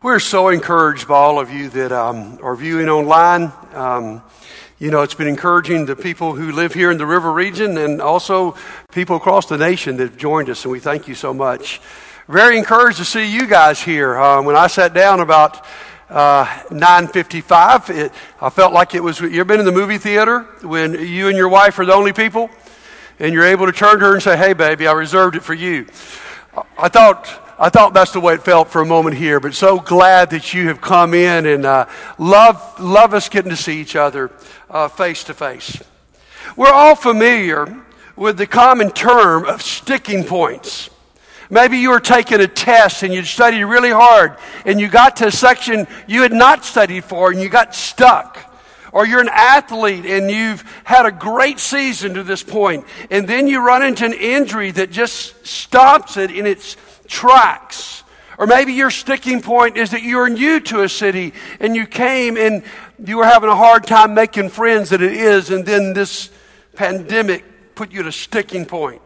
We're so encouraged by all of you that um, are viewing online. Um, you know, it's been encouraging the people who live here in the river region and also people across the nation that have joined us, and we thank you so much. Very encouraged to see you guys here. Um, when I sat down about uh, 9.55, it, I felt like it was, you ever been in the movie theater when you and your wife are the only people? And you're able to turn to her and say, hey, baby, I reserved it for you. I thought I thought that's the way it felt for a moment here, but so glad that you have come in and uh, love, love us getting to see each other uh, face to face. We're all familiar with the common term of sticking points. Maybe you were taking a test and you'd studied really hard and you got to a section you had not studied for and you got stuck. Or you're an athlete and you've had a great season to this point and then you run into an injury that just stops it in its tracks. Or maybe your sticking point is that you're new to a city and you came and you were having a hard time making friends that it is, and then this pandemic put you at a sticking point.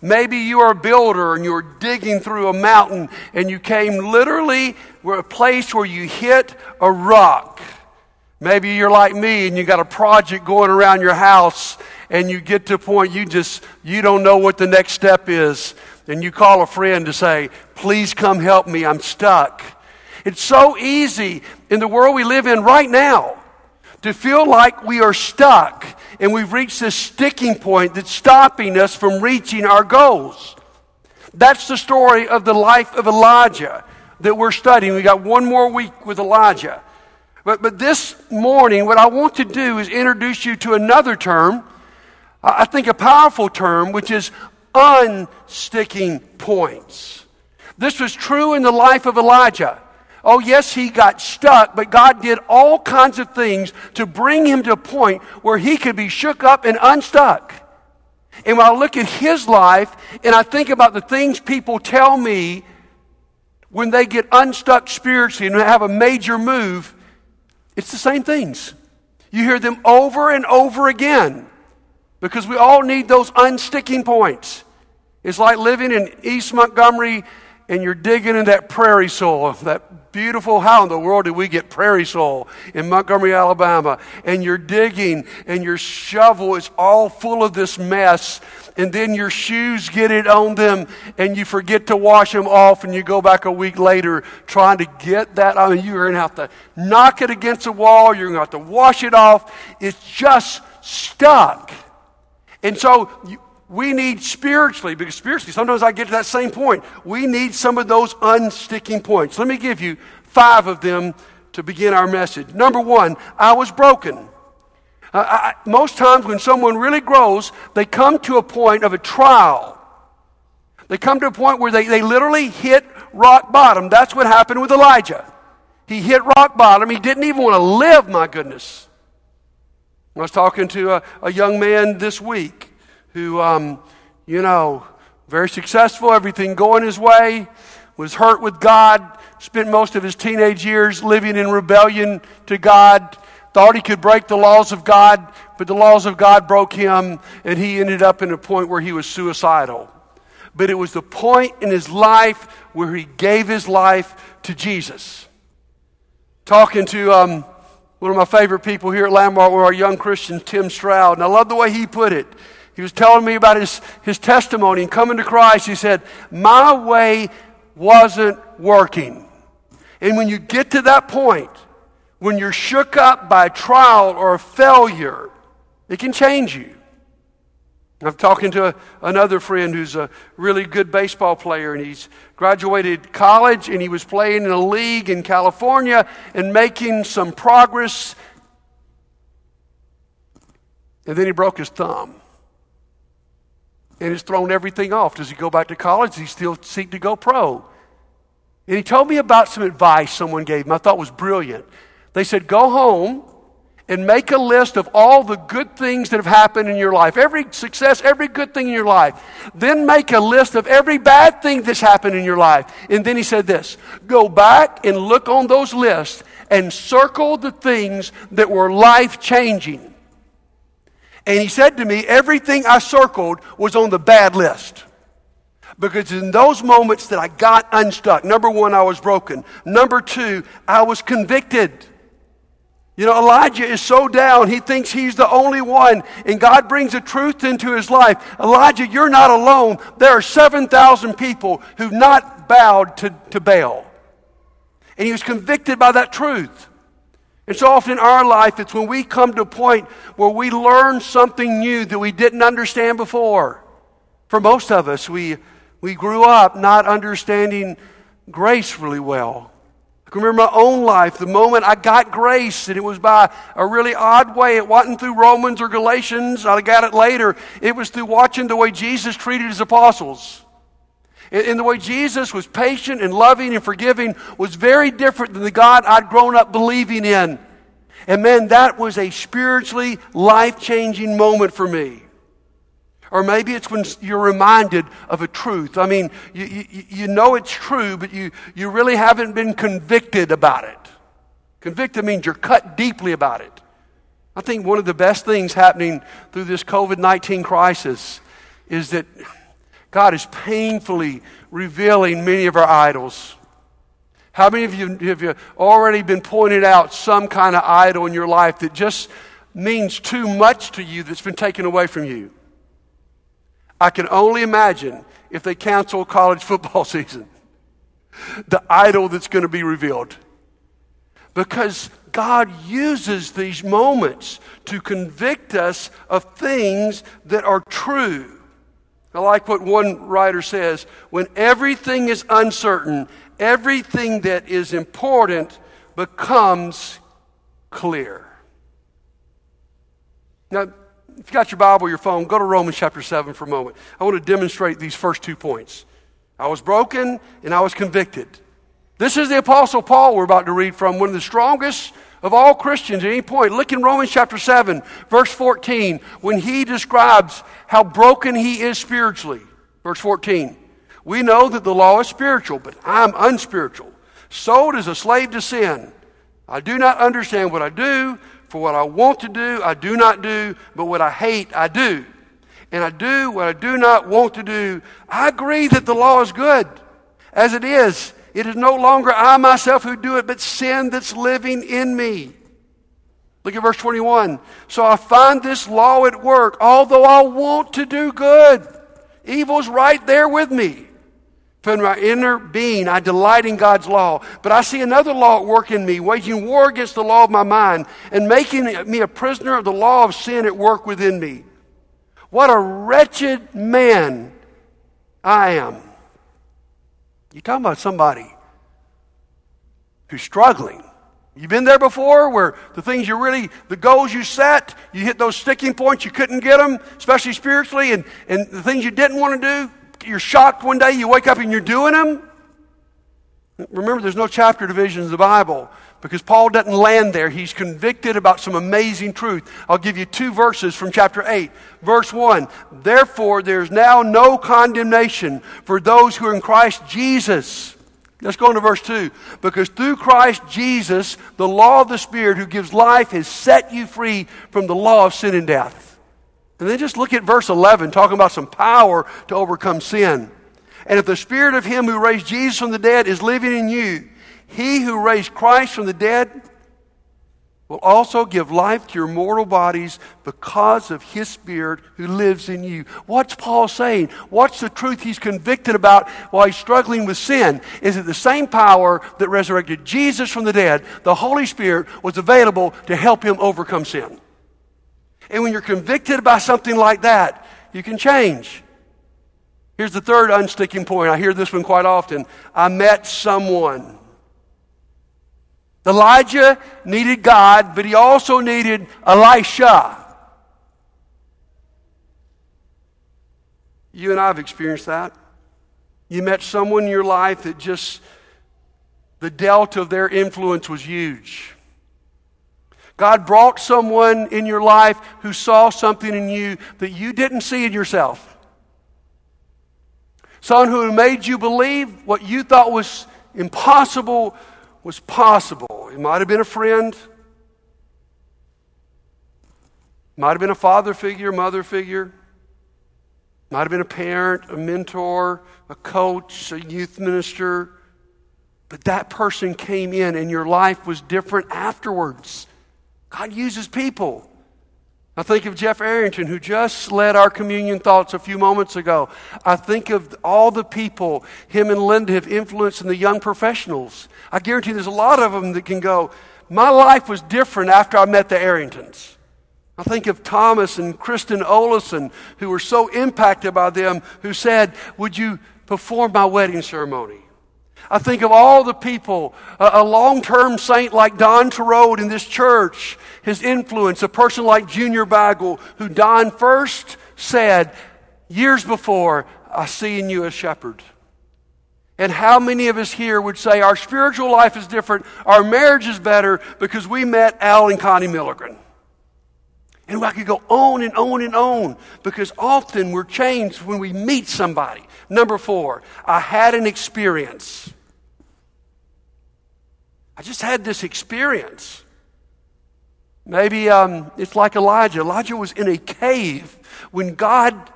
Maybe you are a builder and you're digging through a mountain and you came literally where a place where you hit a rock. Maybe you're like me and you got a project going around your house and you get to a point you just you don't know what the next step is and you call a friend to say, Please come help me, I'm stuck. It's so easy in the world we live in right now to feel like we are stuck and we've reached this sticking point that's stopping us from reaching our goals. That's the story of the life of Elijah that we're studying. We got one more week with Elijah. But, but this morning, what I want to do is introduce you to another term, I think a powerful term, which is unsticking points. This was true in the life of Elijah. Oh, yes, he got stuck, but God did all kinds of things to bring him to a point where he could be shook up and unstuck. And when I look at his life and I think about the things people tell me when they get unstuck spiritually and have a major move, it's the same things. You hear them over and over again because we all need those unsticking points. It's like living in East Montgomery and you're digging in that prairie soil, that beautiful, how in the world did we get prairie soil in Montgomery, Alabama? And you're digging and your shovel is all full of this mess and then your shoes get it on them and you forget to wash them off and you go back a week later trying to get that mean, you're going to have to knock it against the wall. You're going to have to wash it off. It's just stuck. And so we need spiritually, because spiritually, sometimes I get to that same point. We need some of those unsticking points. Let me give you five of them to begin our message. Number one, I was broken. Uh, I, most times when someone really grows, they come to a point of a trial. They come to a point where they, they literally hit rock bottom. That's what happened with Elijah. He hit rock bottom. He didn't even want to live, my goodness. I was talking to a, a young man this week who, um, you know, very successful, everything going his way, was hurt with God, spent most of his teenage years living in rebellion to God, thought he could break the laws of God, but the laws of God broke him, and he ended up in a point where he was suicidal. But it was the point in his life where he gave his life to Jesus. Talking to um, one of my favorite people here at Landmark were our young Christians, Tim Stroud. And I love the way he put it. He was telling me about his, his testimony and coming to Christ. He said, My way wasn't working. And when you get to that point, when you're shook up by trial or failure, it can change you. I'm talking to a, another friend who's a really good baseball player, and he's graduated college and he was playing in a league in California and making some progress. And then he broke his thumb. And he's thrown everything off. Does he go back to college? Does he still seek to go pro? And he told me about some advice someone gave him I thought was brilliant. They said, Go home and make a list of all the good things that have happened in your life, every success, every good thing in your life. Then make a list of every bad thing that's happened in your life. And then he said this go back and look on those lists and circle the things that were life changing. And he said to me, everything I circled was on the bad list. Because in those moments that I got unstuck, number one, I was broken. Number two, I was convicted. You know, Elijah is so down, he thinks he's the only one, and God brings a truth into his life. Elijah, you're not alone. There are 7,000 people who've not bowed to, to Baal. And he was convicted by that truth. So often in our life, it's when we come to a point where we learn something new that we didn't understand before. For most of us, we we grew up not understanding grace really well. I can remember my own life, the moment I got grace, and it was by a really odd way. It wasn't through Romans or Galatians. I got it later. It was through watching the way Jesus treated his apostles. And the way Jesus was patient and loving and forgiving was very different than the God I'd grown up believing in. And man, that was a spiritually life changing moment for me. Or maybe it's when you're reminded of a truth. I mean, you, you, you know it's true, but you, you really haven't been convicted about it. Convicted means you're cut deeply about it. I think one of the best things happening through this COVID 19 crisis is that God is painfully revealing many of our idols. How many of you have you already been pointed out some kind of idol in your life that just means too much to you that's been taken away from you? I can only imagine if they cancel college football season, the idol that's going to be revealed. Because God uses these moments to convict us of things that are true. I like what one writer says when everything is uncertain, everything that is important becomes clear. Now, if you've got your Bible or your phone, go to Romans chapter 7 for a moment. I want to demonstrate these first two points. I was broken and I was convicted. This is the Apostle Paul we're about to read from, one of the strongest of all Christians at any point. Look in Romans chapter 7, verse 14, when he describes how broken he is spiritually. Verse 14. We know that the law is spiritual, but I'm unspiritual, sold as a slave to sin. I do not understand what I do, for what I want to do, I do not do, but what I hate, I do. And I do what I do not want to do. I agree that the law is good. As it is, it is no longer I myself who do it, but sin that's living in me. Look at verse 21. So I find this law at work, although I want to do good. Evil's right there with me. From my inner being, I delight in God's law. But I see another law at work in me, waging war against the law of my mind and making me a prisoner of the law of sin at work within me. What a wretched man I am. You're talking about somebody who's struggling. You've been there before where the things you really, the goals you set, you hit those sticking points, you couldn't get them, especially spiritually, and, and the things you didn't want to do, you're shocked one day, you wake up and you're doing them. Remember, there's no chapter divisions in the Bible because Paul doesn't land there. He's convicted about some amazing truth. I'll give you two verses from chapter 8. Verse 1 Therefore, there's now no condemnation for those who are in Christ Jesus. Let's go into verse 2. Because through Christ Jesus, the law of the Spirit who gives life has set you free from the law of sin and death. And then just look at verse 11, talking about some power to overcome sin. And if the spirit of him who raised Jesus from the dead is living in you, he who raised Christ from the dead will also give life to your mortal bodies because of his spirit who lives in you. What's Paul saying? What's the truth he's convicted about while he's struggling with sin? Is it the same power that resurrected Jesus from the dead? The Holy Spirit was available to help him overcome sin. And when you're convicted by something like that, you can change. Here's the third unsticking point. I hear this one quite often. I met someone. Elijah needed God, but he also needed Elisha. You and I have experienced that. You met someone in your life that just, the delta of their influence was huge. God brought someone in your life who saw something in you that you didn't see in yourself. Someone who made you believe what you thought was impossible was possible. It might have been a friend, might have been a father figure, mother figure, Might have been a parent, a mentor, a coach, a youth minister. But that person came in and your life was different afterwards. God uses people. I think of Jeff Arrington, who just led our communion thoughts a few moments ago. I think of all the people him and Linda have influenced in the young professionals. I guarantee there's a lot of them that can go, My life was different after I met the Arringtons. I think of Thomas and Kristen Olison, who were so impacted by them, who said, Would you perform my wedding ceremony? I think of all the people, a, long term saint like Don Terode in this church, his influence, a person like Junior Bagel, who Don first said years before, I see in you a shepherd. And how many of us here would say our spiritual life is different, our marriage is better because we met Al and Connie Milligan? And I could go on and on and on because often we're changed when we meet somebody. Number four, I had an experience. I just had this experience. Maybe um, it's like Elijah. Elijah was in a cave when God,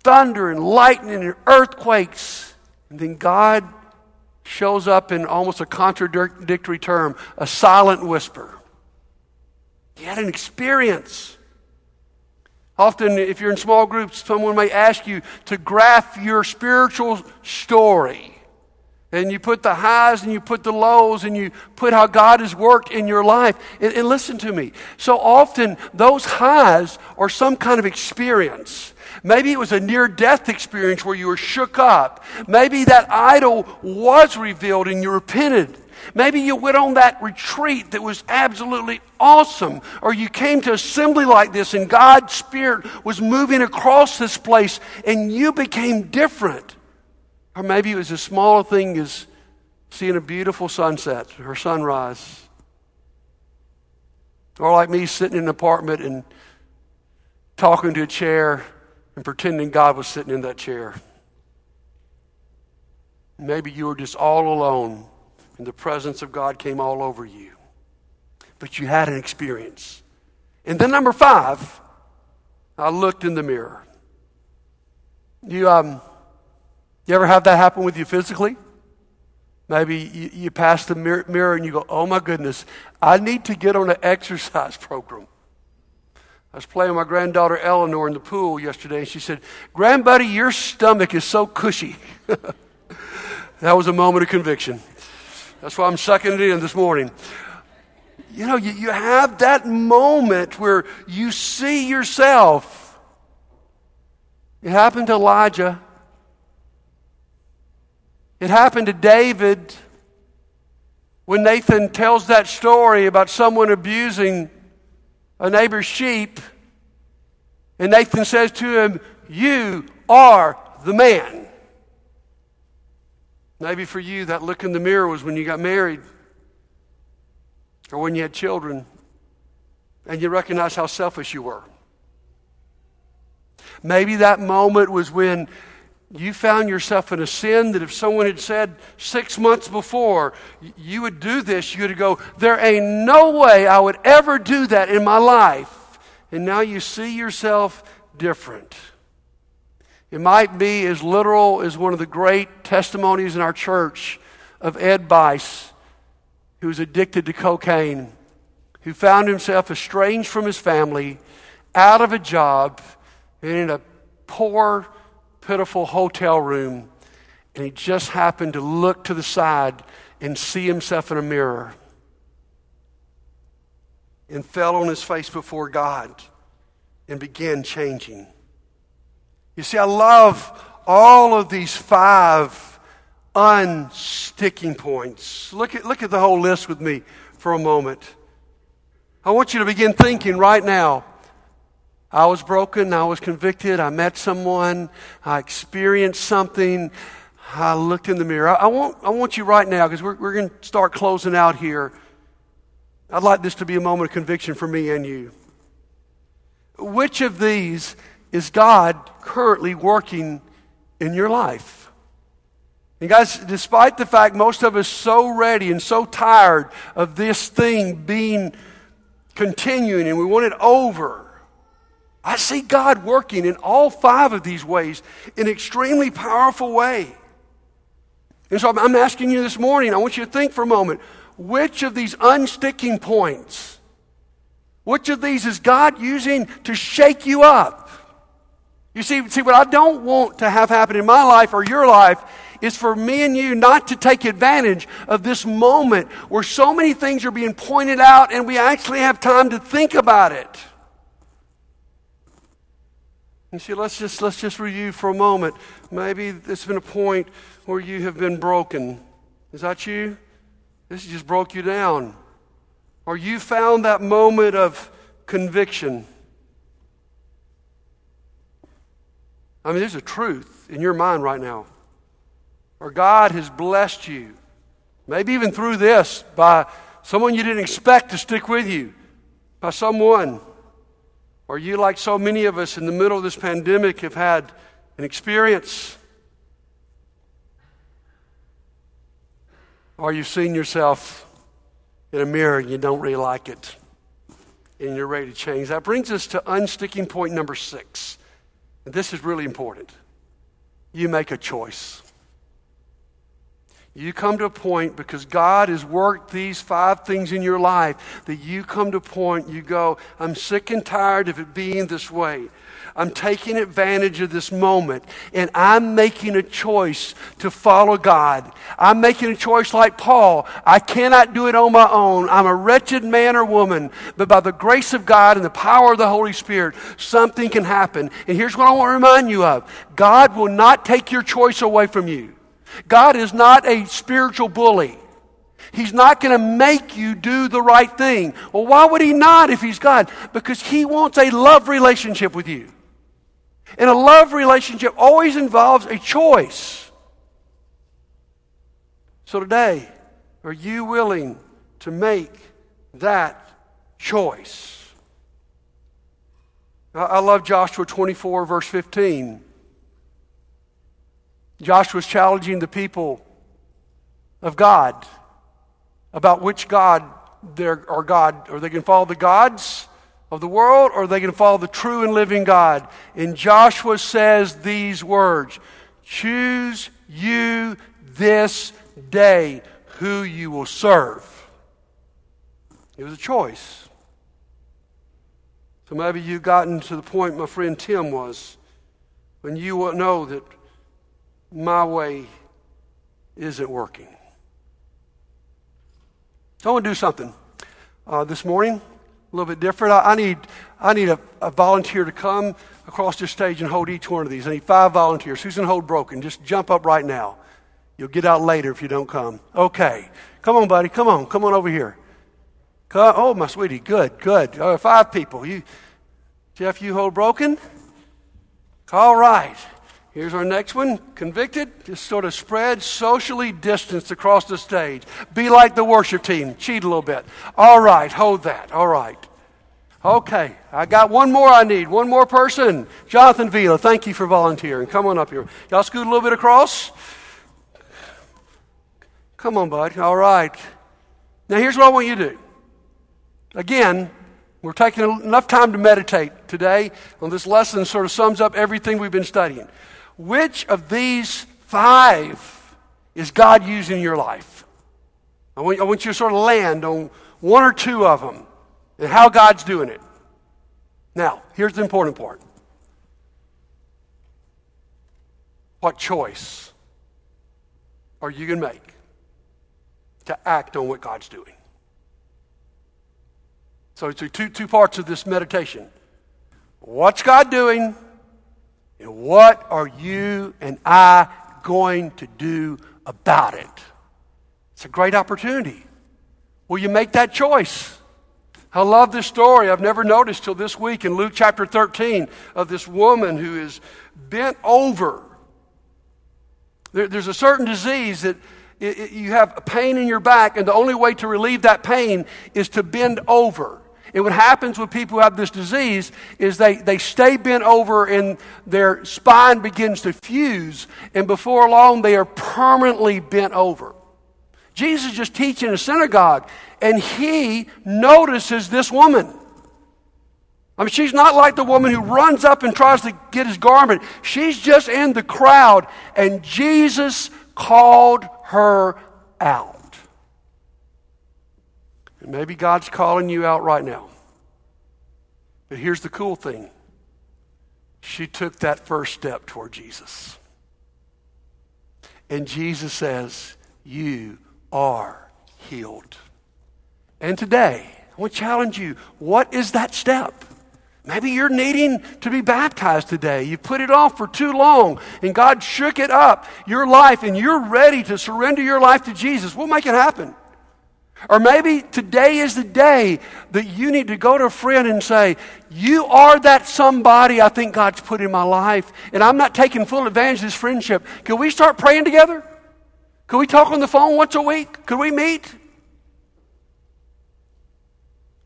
thunder and lightning and earthquakes, and then God shows up in almost a contradictory term, a silent whisper. He had an experience. Often, if you're in small groups, someone may ask you to graph your spiritual story. And you put the highs and you put the lows and you put how God has worked in your life. And, and, listen to me. So often, those highs are some kind of experience. Maybe it was a near death experience where you were shook up. Maybe that idol was revealed and you repented. Maybe you went on that retreat that was absolutely awesome. Or you came to assembly like this and God's Spirit was moving across this place and you became different. Or maybe it was as small a thing as seeing a beautiful sunset or sunrise. Or like me sitting in an apartment and talking to a chair and pretending God was sitting in that chair. Maybe you were just all alone and the presence of God came all over you. But you had an experience. And then, number five, I looked in the mirror. You, um, you ever have that happen with you physically? Maybe you, you pass the mirror, mirror and you go, oh my goodness, I need to get on an exercise program. I was playing with my granddaughter Eleanor in the pool yesterday, and she said, Grandbuddy, your stomach is so cushy. that was a moment of conviction. That's why I'm sucking it in this morning. You know, you, you have that moment where you see yourself. It happened to Elijah. It happened to David when Nathan tells that story about someone abusing a neighbor's sheep. And Nathan says to him, You are the man. Maybe for you, that look in the mirror was when you got married or when you had children and you recognized how selfish you were. Maybe that moment was when you found yourself in a sin that if someone had said six months before you would do this, you would go, There ain't no way I would ever do that in my life. And now you see yourself different. It might be as literal as one of the great testimonies in our church of Ed Bice, who was addicted to cocaine, who found himself estranged from his family, out of a job, and in a poor, pitiful hotel room, and he just happened to look to the side and see himself in a mirror and fell on his face before God and began changing. You see, I love all of these five unsticking points. Look at, look at the whole list with me for a moment. I want you to begin thinking right now I was broken. I was convicted. I met someone. I experienced something. I looked in the mirror. I, I want, I want you right now, because we're, we're going to start closing out here. I'd like this to be a moment of conviction for me and you. Which of these is God currently working in your life? And guys, despite the fact most of us so ready and so tired of this thing being continuing and we want it over, I see God working in all five of these ways in an extremely powerful way. And so I'm asking you this morning, I want you to think for a moment which of these unsticking points, which of these is God using to shake you up? You see, see, what I don't want to have happen in my life or your life is for me and you not to take advantage of this moment where so many things are being pointed out and we actually have time to think about it. You see, let's just, let's just review for a moment. Maybe there's been a point where you have been broken. Is that you? This just broke you down. Or you found that moment of conviction. I mean, there's a truth in your mind right now. Or God has blessed you, maybe even through this, by someone you didn't expect to stick with you, by someone. Or you, like so many of us in the middle of this pandemic, have had an experience Or you've seen yourself in a mirror and you don't really like it and you're ready to change. That brings us to unsticking point number six. And this is really important. You make a choice. You come to a point because God has worked these five things in your life that you come to a point you go, I'm sick and tired of it being this way. I'm taking advantage of this moment and I'm making a choice to follow God. I'm making a choice like Paul. I cannot do it on my own. I'm a wretched man or woman, but by the grace of God and the power of the Holy Spirit, something can happen. And here's what I want to remind you of God will not take your choice away from you. God is not a spiritual bully. He's not going to make you do the right thing. Well, why would He not if He's God? Because He wants a love relationship with you. And a love relationship always involves a choice. So today, are you willing to make that choice? I love Joshua 24, verse 15. Joshua is challenging the people of God about which God are God. Are they to follow the gods of the world, or they to follow the true and living God? And Joshua says these words Choose you this day who you will serve. It was a choice. So maybe you've gotten to the point my friend Tim was when you know that my way isn't working. So I want to do something uh, this morning a little bit different. I, I need, I need a, a, volunteer to come across this stage and hold each one of these. I need five volunteers. Who's to hold broken? Just jump up right now. You'll get out later if you don't come. Okay. Come on, buddy. Come on. Come on over here. Come, oh, my sweetie. Good, good. Uh, five people. You, Jeff, you hold broken? All right. Here's our next one convicted. Just sort of spread socially distanced across the stage. Be like the worship team. Cheat a little bit. All right, hold that. All right. Okay, I got one more I need. One more person. Jonathan Vila, thank you for volunteering. Come on up here. Y'all scoot a little bit across. Come on, bud. All right. Now, here's what I want you to do. Again, we're taking enough time to meditate today on this lesson, sort of sums up everything we've been studying. Which of these five is God using in your life? I want, I want you to sort of land on one or two of them and how God's doing it. Now, here's the important part. What choice are you going to make to act on what God's doing? So, two, two parts of this meditation. What's God doing? And what are you and I going to do about it? It's a great opportunity. Will you make that choice? I love this story. I've never noticed till this week in Luke chapter 13 of this woman who is bent over. There, there's a certain disease that you have pain in your back, and the only way to relieve that pain is to bend over. And what happens with people who have this disease is they, they stay bent over and their spine begins to fuse, and before long they are permanently bent over. Jesus is just teaching in a synagogue, and he notices this woman. I mean, she's not like the woman who runs up and tries to get his garment. She's just in the crowd, and Jesus called her out. Maybe God's calling you out right now. But here's the cool thing she took that first step toward Jesus. And Jesus says, You are healed. And today, I want to challenge you what is that step? Maybe you're needing to be baptized today. You put it off for too long, and God shook it up, your life, and you're ready to surrender your life to Jesus. We'll make it happen. Or maybe today is the day that you need to go to a friend and say, You are that somebody I think God's put in my life, and I'm not taking full advantage of this friendship. Can we start praying together? Can we talk on the phone once a week? Could we meet?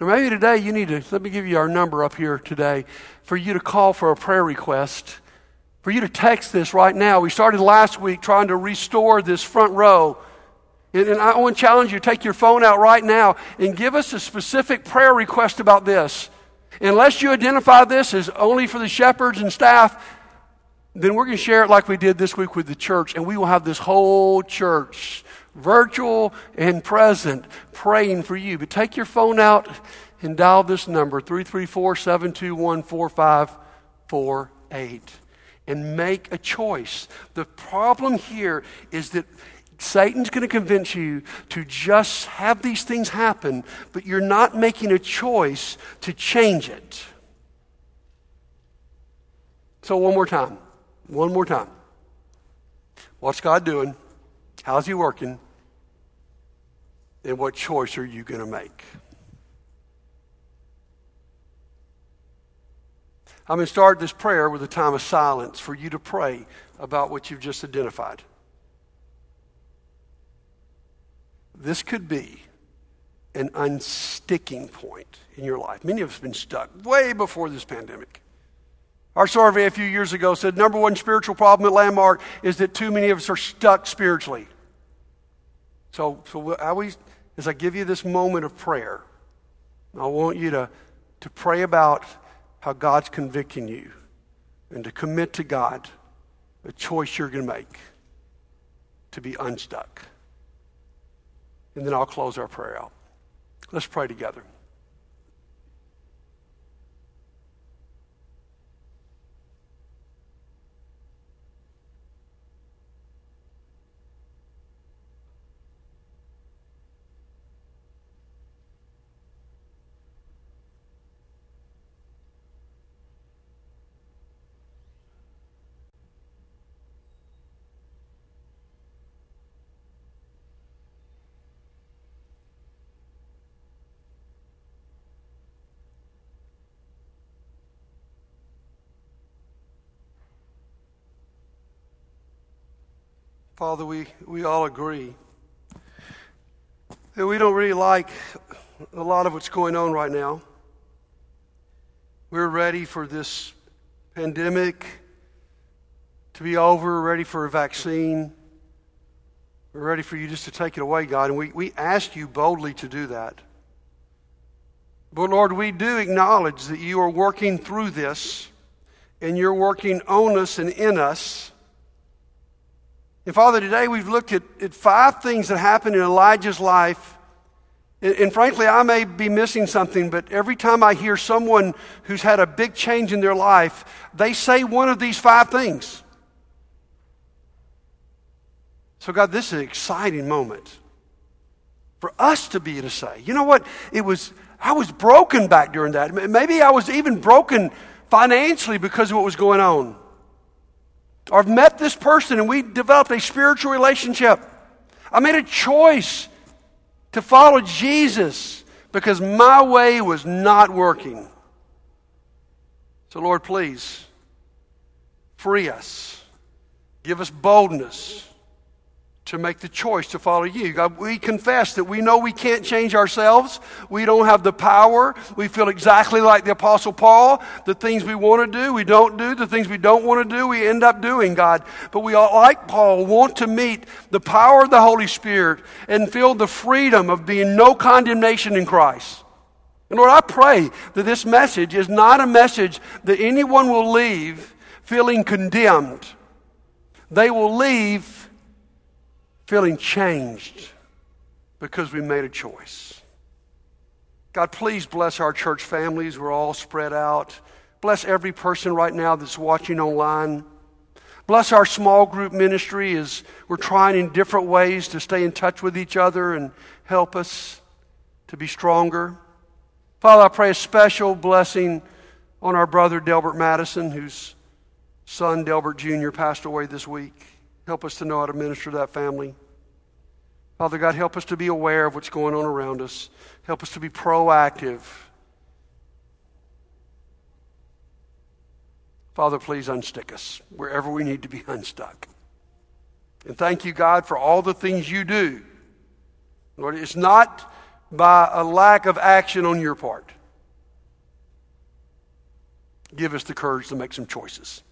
Or maybe today you need to, let me give you our number up here today for you to call for a prayer request, for you to text this right now. We started last week trying to restore this front row. And, and I want to challenge you take your phone out right now and give us a specific prayer request about this. Unless you identify this as only for the shepherds and staff, then we're going to share it like we did this week with the church, and we will have this whole church, virtual and present, praying for you. But take your phone out and dial this number, 334 721 4548, and make a choice. The problem here is that Satan's going to convince you to just have these things happen, but you're not making a choice to change it. So, one more time. One more time. What's God doing? How's He working? And what choice are you going to make? I'm going to start this prayer with a time of silence for you to pray about what you've just identified. This could be an unsticking point in your life. Many of us have been stuck way before this pandemic. Our survey a few years ago said number one spiritual problem at Landmark is that too many of us are stuck spiritually. So, so I always, as I give you this moment of prayer, I want you to, to pray about how God's convicting you and to commit to God a choice you're going to make to be unstuck and then I'll close our prayer out. Let's pray together. Father, we, we all agree that we don't really like a lot of what's going on right now. We're ready for this pandemic to be over, ready for a vaccine. We're ready for you just to take it away, God. And we, we ask you boldly to do that. But Lord, we do acknowledge that you are working through this and you're working on us and in us. And Father, today we've looked at, at five things that happened in Elijah's life. And, and, frankly, I may be missing something, but every time I hear someone who's had a big change in their life, they say one of these five things. So, God, this is an exciting moment for us to be to say, you know what? It was, I was broken back during that. Maybe I was even broken financially because of what was going on I've met this person and we developed a spiritual relationship. I made a choice to follow Jesus because my way was not working. So, Lord, please free us, give us boldness to make the choice to follow you. God, we confess that we know we can't change ourselves. We don't have the power. We feel exactly like the Apostle Paul. The things we want to do, we don't do. The things we don't want to do, we end up doing, God. But we, all, like Paul, want to meet the power of the Holy Spirit and feel the freedom of being no condemnation in Christ. And Lord, I pray that this message is not a message that anyone will leave feeling condemned. They will leave feeling changed because we made a choice. God, please bless our church families. We're all spread out. Bless every person right now that's watching online. Bless our small group ministry as we're trying in different ways to stay in touch with each other and help us to be stronger. Father, I pray a special blessing on our brother Delbert Madison, whose son Delbert Jr. passed away this week. Help us to know how to minister to that family. Father God, help us to be aware of what's going on around us. Help us to be proactive. Father, please unstick us wherever we need to be unstuck. And thank you, God, for all the things you do. Lord, it's not by a lack of action on your part. Give us the courage to make some choices.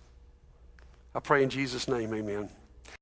I pray in Jesus' name, amen.